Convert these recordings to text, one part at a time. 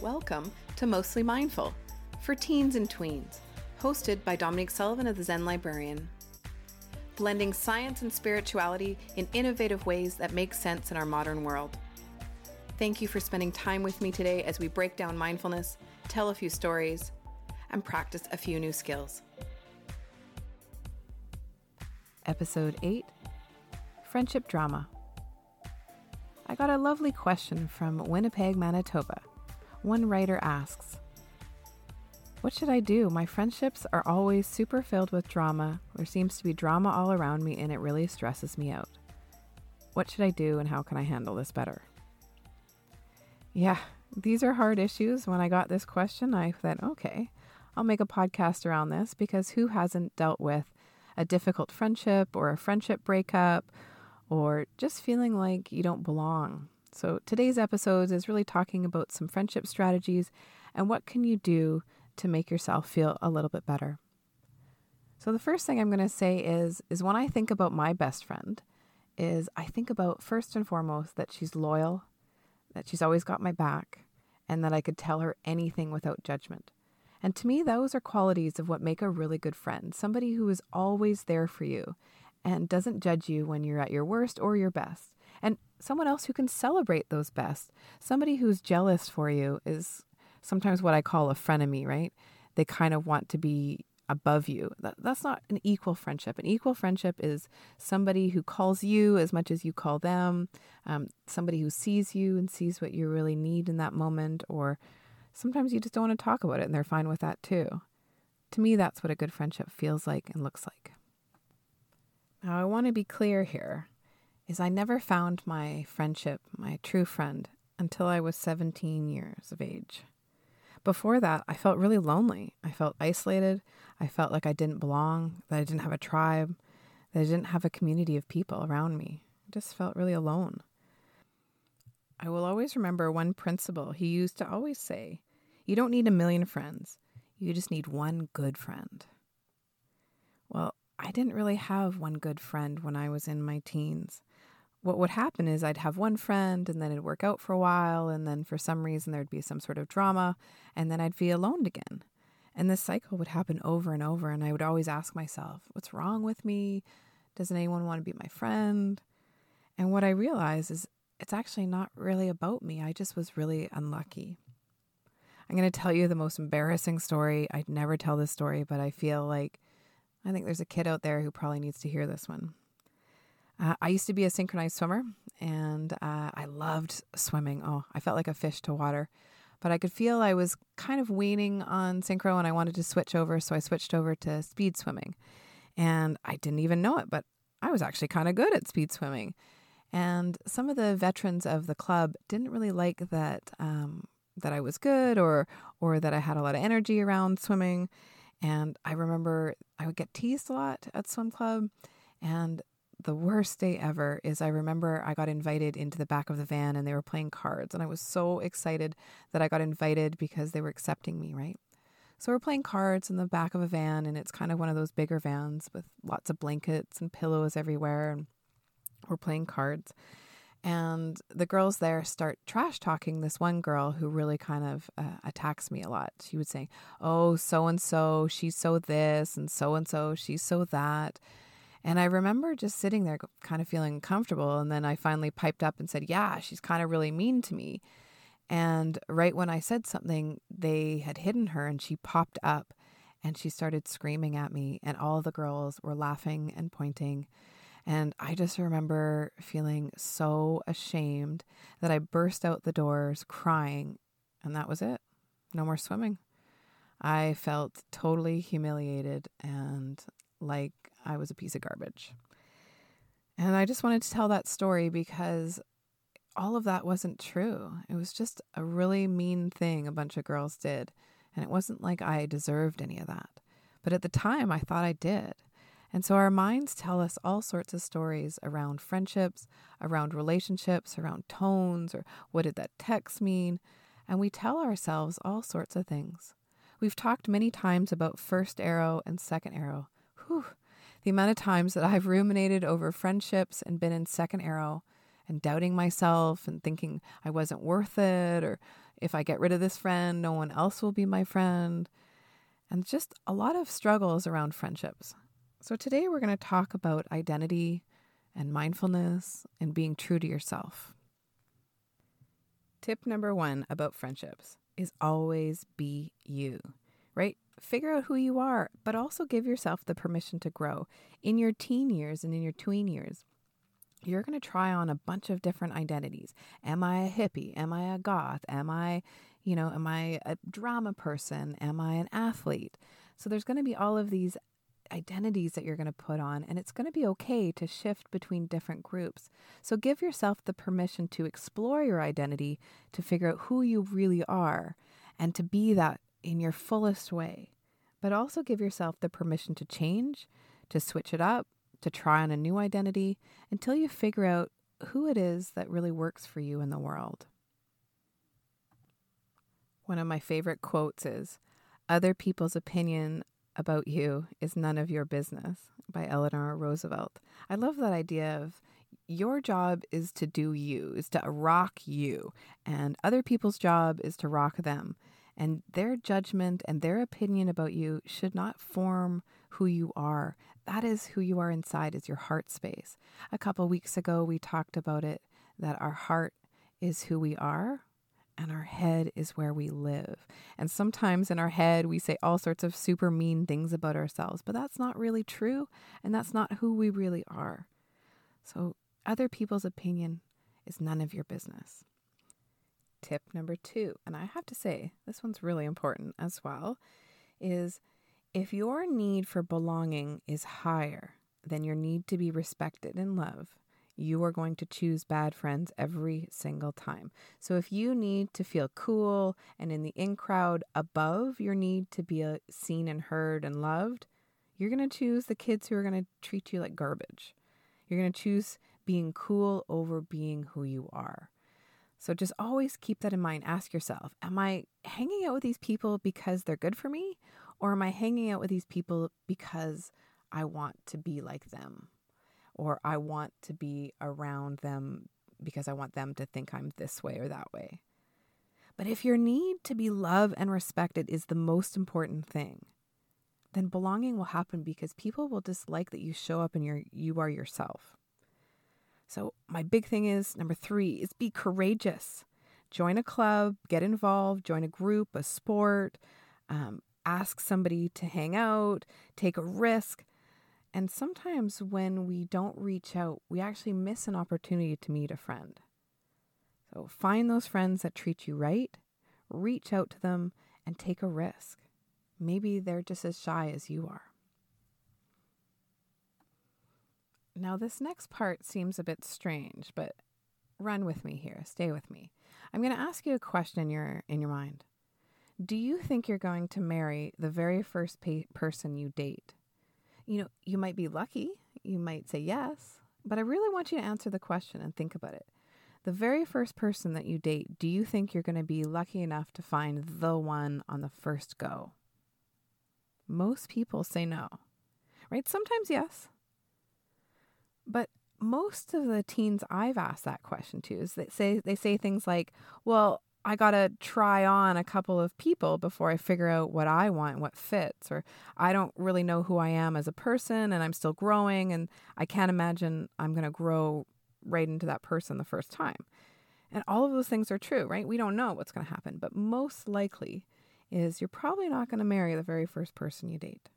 Welcome to Mostly Mindful for teens and tweens, hosted by Dominique Sullivan of the Zen Librarian. Blending science and spirituality in innovative ways that make sense in our modern world. Thank you for spending time with me today as we break down mindfulness, tell a few stories, and practice a few new skills. Episode 8 Friendship Drama. I got a lovely question from Winnipeg, Manitoba. One writer asks, What should I do? My friendships are always super filled with drama. There seems to be drama all around me, and it really stresses me out. What should I do, and how can I handle this better? Yeah, these are hard issues. When I got this question, I thought, okay, I'll make a podcast around this because who hasn't dealt with a difficult friendship or a friendship breakup or just feeling like you don't belong? So today's episode is really talking about some friendship strategies and what can you do to make yourself feel a little bit better. So the first thing I'm going to say is is when I think about my best friend is I think about first and foremost that she's loyal, that she's always got my back, and that I could tell her anything without judgment. And to me, those are qualities of what make a really good friend somebody who is always there for you and doesn't judge you when you're at your worst or your best. Someone else who can celebrate those best. Somebody who's jealous for you is sometimes what I call a frenemy, right? They kind of want to be above you. That, that's not an equal friendship. An equal friendship is somebody who calls you as much as you call them, um, somebody who sees you and sees what you really need in that moment, or sometimes you just don't want to talk about it and they're fine with that too. To me, that's what a good friendship feels like and looks like. Now, I want to be clear here is I never found my friendship, my true friend, until I was 17 years of age. Before that, I felt really lonely. I felt isolated. I felt like I didn't belong, that I didn't have a tribe, that I didn't have a community of people around me. I just felt really alone. I will always remember one principal he used to always say You don't need a million friends, you just need one good friend. Well, I didn't really have one good friend when I was in my teens what would happen is I'd have one friend and then it'd work out for a while. And then for some reason, there'd be some sort of drama. And then I'd be alone again. And this cycle would happen over and over. And I would always ask myself, what's wrong with me? Doesn't anyone want to be my friend? And what I realized is it's actually not really about me. I just was really unlucky. I'm going to tell you the most embarrassing story. I'd never tell this story, but I feel like I think there's a kid out there who probably needs to hear this one. Uh, I used to be a synchronized swimmer and uh, I loved swimming. Oh, I felt like a fish to water. But I could feel I was kind of weaning on synchro and I wanted to switch over. So I switched over to speed swimming. And I didn't even know it, but I was actually kind of good at speed swimming. And some of the veterans of the club didn't really like that um, that I was good or or that I had a lot of energy around swimming. And I remember I would get teased a lot at swim club, and the worst day ever is I remember I got invited into the back of the van and they were playing cards. And I was so excited that I got invited because they were accepting me, right? So we're playing cards in the back of a van, and it's kind of one of those bigger vans with lots of blankets and pillows everywhere. And we're playing cards. And the girls there start trash talking this one girl who really kind of uh, attacks me a lot. She would say, Oh, so and so, she's so this, and so and so, she's so that. And I remember just sitting there kind of feeling comfortable. And then I finally piped up and said, Yeah, she's kind of really mean to me. And right when I said something, they had hidden her and she popped up and she started screaming at me. And all the girls were laughing and pointing. And I just remember feeling so ashamed that I burst out the doors crying. And that was it. No more swimming. I felt totally humiliated and like I was a piece of garbage. And I just wanted to tell that story because all of that wasn't true. It was just a really mean thing a bunch of girls did. And it wasn't like I deserved any of that. But at the time, I thought I did. And so our minds tell us all sorts of stories around friendships, around relationships, around tones, or what did that text mean? And we tell ourselves all sorts of things. We've talked many times about first arrow and second arrow. Whew, the amount of times that I've ruminated over friendships and been in second arrow and doubting myself and thinking I wasn't worth it or if I get rid of this friend, no one else will be my friend. And just a lot of struggles around friendships. So today we're going to talk about identity and mindfulness and being true to yourself. Tip number one about friendships is always be you, right? Figure out who you are, but also give yourself the permission to grow. In your teen years and in your tween years, you're going to try on a bunch of different identities. Am I a hippie? Am I a goth? Am I, you know, am I a drama person? Am I an athlete? So there's going to be all of these identities that you're going to put on, and it's going to be okay to shift between different groups. So give yourself the permission to explore your identity, to figure out who you really are, and to be that in your fullest way. But also give yourself the permission to change, to switch it up, to try on a new identity until you figure out who it is that really works for you in the world. One of my favorite quotes is Other people's opinion about you is none of your business by Eleanor Roosevelt. I love that idea of your job is to do you, is to rock you, and other people's job is to rock them. And their judgment and their opinion about you should not form who you are. That is who you are inside, is your heart space. A couple weeks ago, we talked about it that our heart is who we are, and our head is where we live. And sometimes in our head, we say all sorts of super mean things about ourselves, but that's not really true, and that's not who we really are. So, other people's opinion is none of your business. Tip number two, and I have to say, this one's really important as well, is if your need for belonging is higher than your need to be respected and loved, you are going to choose bad friends every single time. So if you need to feel cool and in the in crowd above your need to be uh, seen and heard and loved, you're going to choose the kids who are going to treat you like garbage. You're going to choose being cool over being who you are. So just always keep that in mind. Ask yourself, am I hanging out with these people because they're good for me? Or am I hanging out with these people because I want to be like them? or I want to be around them because I want them to think I'm this way or that way. But if your need to be loved and respected is the most important thing, then belonging will happen because people will dislike that you show up and you're, you are yourself. So, my big thing is number three is be courageous. Join a club, get involved, join a group, a sport, um, ask somebody to hang out, take a risk. And sometimes when we don't reach out, we actually miss an opportunity to meet a friend. So find those friends that treat you right, reach out to them, and take a risk. Maybe they're just as shy as you are. Now, this next part seems a bit strange, but run with me here. Stay with me. I'm going to ask you a question in your, in your mind. Do you think you're going to marry the very first pa- person you date? you know, you might be lucky, you might say yes, but I really want you to answer the question and think about it. The very first person that you date, do you think you're going to be lucky enough to find the one on the first go? Most people say no, right? Sometimes yes. But most of the teens I've asked that question to is they say they say things like, "Well, I got to try on a couple of people before I figure out what I want, what fits, or I don't really know who I am as a person and I'm still growing and I can't imagine I'm going to grow right into that person the first time. And all of those things are true, right? We don't know what's going to happen, but most likely is you're probably not going to marry the very first person you date.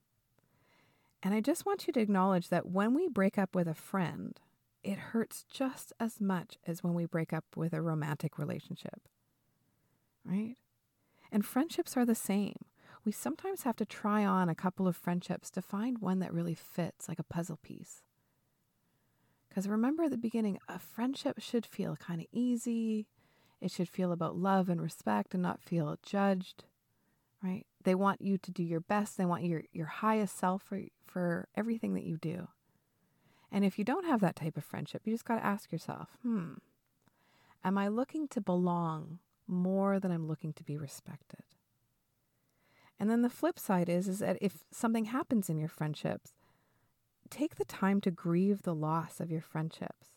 And I just want you to acknowledge that when we break up with a friend, it hurts just as much as when we break up with a romantic relationship right? And friendships are the same. We sometimes have to try on a couple of friendships to find one that really fits like a puzzle piece. Because remember at the beginning, a friendship should feel kind of easy. It should feel about love and respect and not feel judged, right? They want you to do your best. They want your, your highest self for, for everything that you do. And if you don't have that type of friendship, you just got to ask yourself, hmm, am I looking to belong more than I'm looking to be respected. And then the flip side is is that if something happens in your friendships, take the time to grieve the loss of your friendships.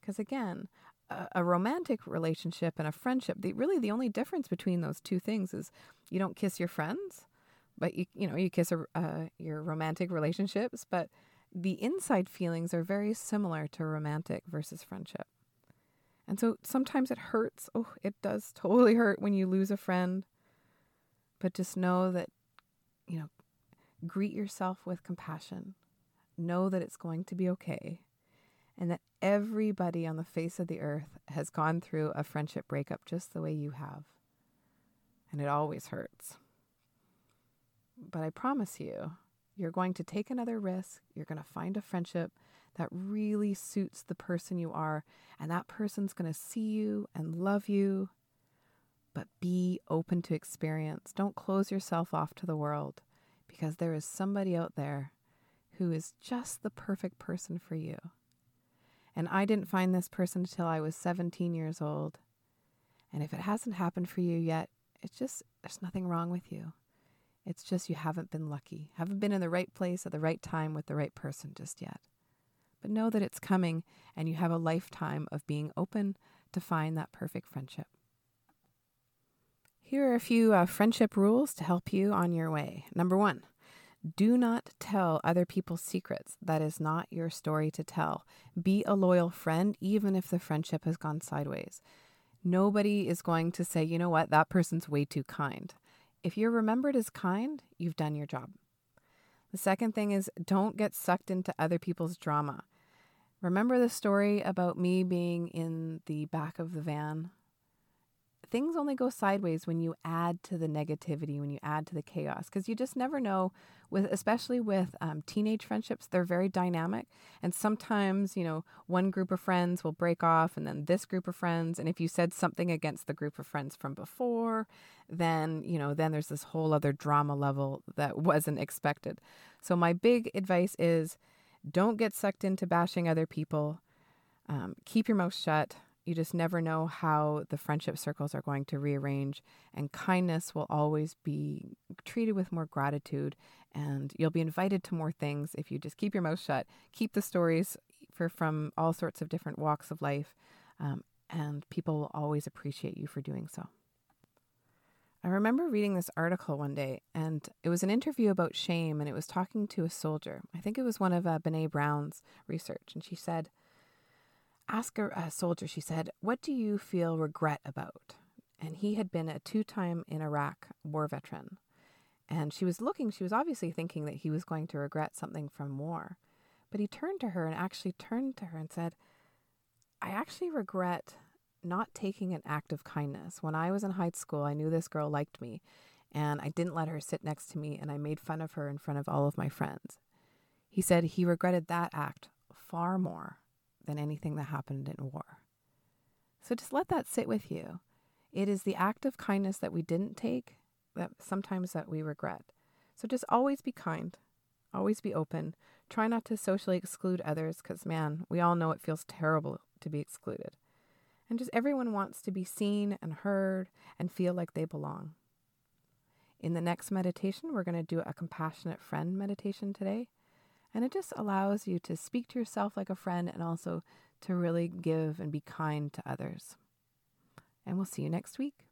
Because again, a, romantic relationship and a friendship, the, really the only difference between those two things is you don't kiss your friends, but you you know you kiss a, uh, your romantic relationships, but the inside feelings are very similar to romantic versus friendship. And so sometimes it hurts. Oh, it does totally hurt when you lose a friend. But just know that, you know, greet yourself with compassion. Know that it's going to be okay. And that everybody on the face of the earth has gone through a friendship breakup just the way you have. And it always hurts. But I promise you, you're going to take another risk. You're going to find a friendship that really suits the person you are. And that person's going to see you and love you. But be open to experience. Don't close yourself off to the world because there is somebody out there who is just the perfect person for you. And I didn't find this person until I was 17 years old. And if it hasn't happened for you yet, it's just, there's nothing wrong with you. It's just you haven't been lucky, haven't been in the right place at the right time with the right person just yet. But know that it's coming and you have a lifetime of being open to find that perfect friendship. Here are a few uh, friendship rules to help you on your way. Number one, do not tell other people's secrets. That is not your story to tell. Be a loyal friend, even if the friendship has gone sideways. Nobody is going to say, you know what, that person's way too kind. If you're remembered as kind, you've done your job. The second thing is don't get sucked into other people's drama. Remember the story about me being in the back of the van things only go sideways when you add to the negativity, when you add to the chaos, because you just never know. With especially with um, teenage friendships, they're very dynamic, and sometimes you know one group of friends will break off, and then this group of friends, and if you said something against the group of friends from before, then you know then there's this whole other drama level that wasn't expected. So my big advice is, don't get sucked into bashing other people. Um, keep your mouth shut you just never know how the friendship circles are going to rearrange, and kindness will always be treated with more gratitude. And you'll be invited to more things if you just keep your mouth shut, keep the stories for from all sorts of different walks of life, um, and people will always appreciate you for doing so. I remember reading this article one day, and it was an interview about shame, and it was talking to a soldier. I think it was one of uh, Brown's research, and she said, Ask a, a soldier, she said, What do you feel regret about? And he had been a two time in Iraq war veteran. And she was looking, she was obviously thinking that he was going to regret something from war. But he turned to her and actually turned to her and said, I actually regret not taking an act of kindness. When I was in high school, I knew this girl liked me, and I didn't let her sit next to me, and I made fun of her in front of all of my friends. He said he regretted that act far more than anything that happened in war. So just let that sit with you. It is the act of kindness that we didn't take that sometimes that we regret. So just always be kind. Always be open. Try not to socially exclude others because, man, we all know it feels terrible to be excluded. And just everyone wants to be seen and heard and feel like they belong. In the next meditation, we're going to do a compassionate friend meditation today. And it just allows you to speak to yourself like a friend and also to really give and be kind to others. And we'll see you next week.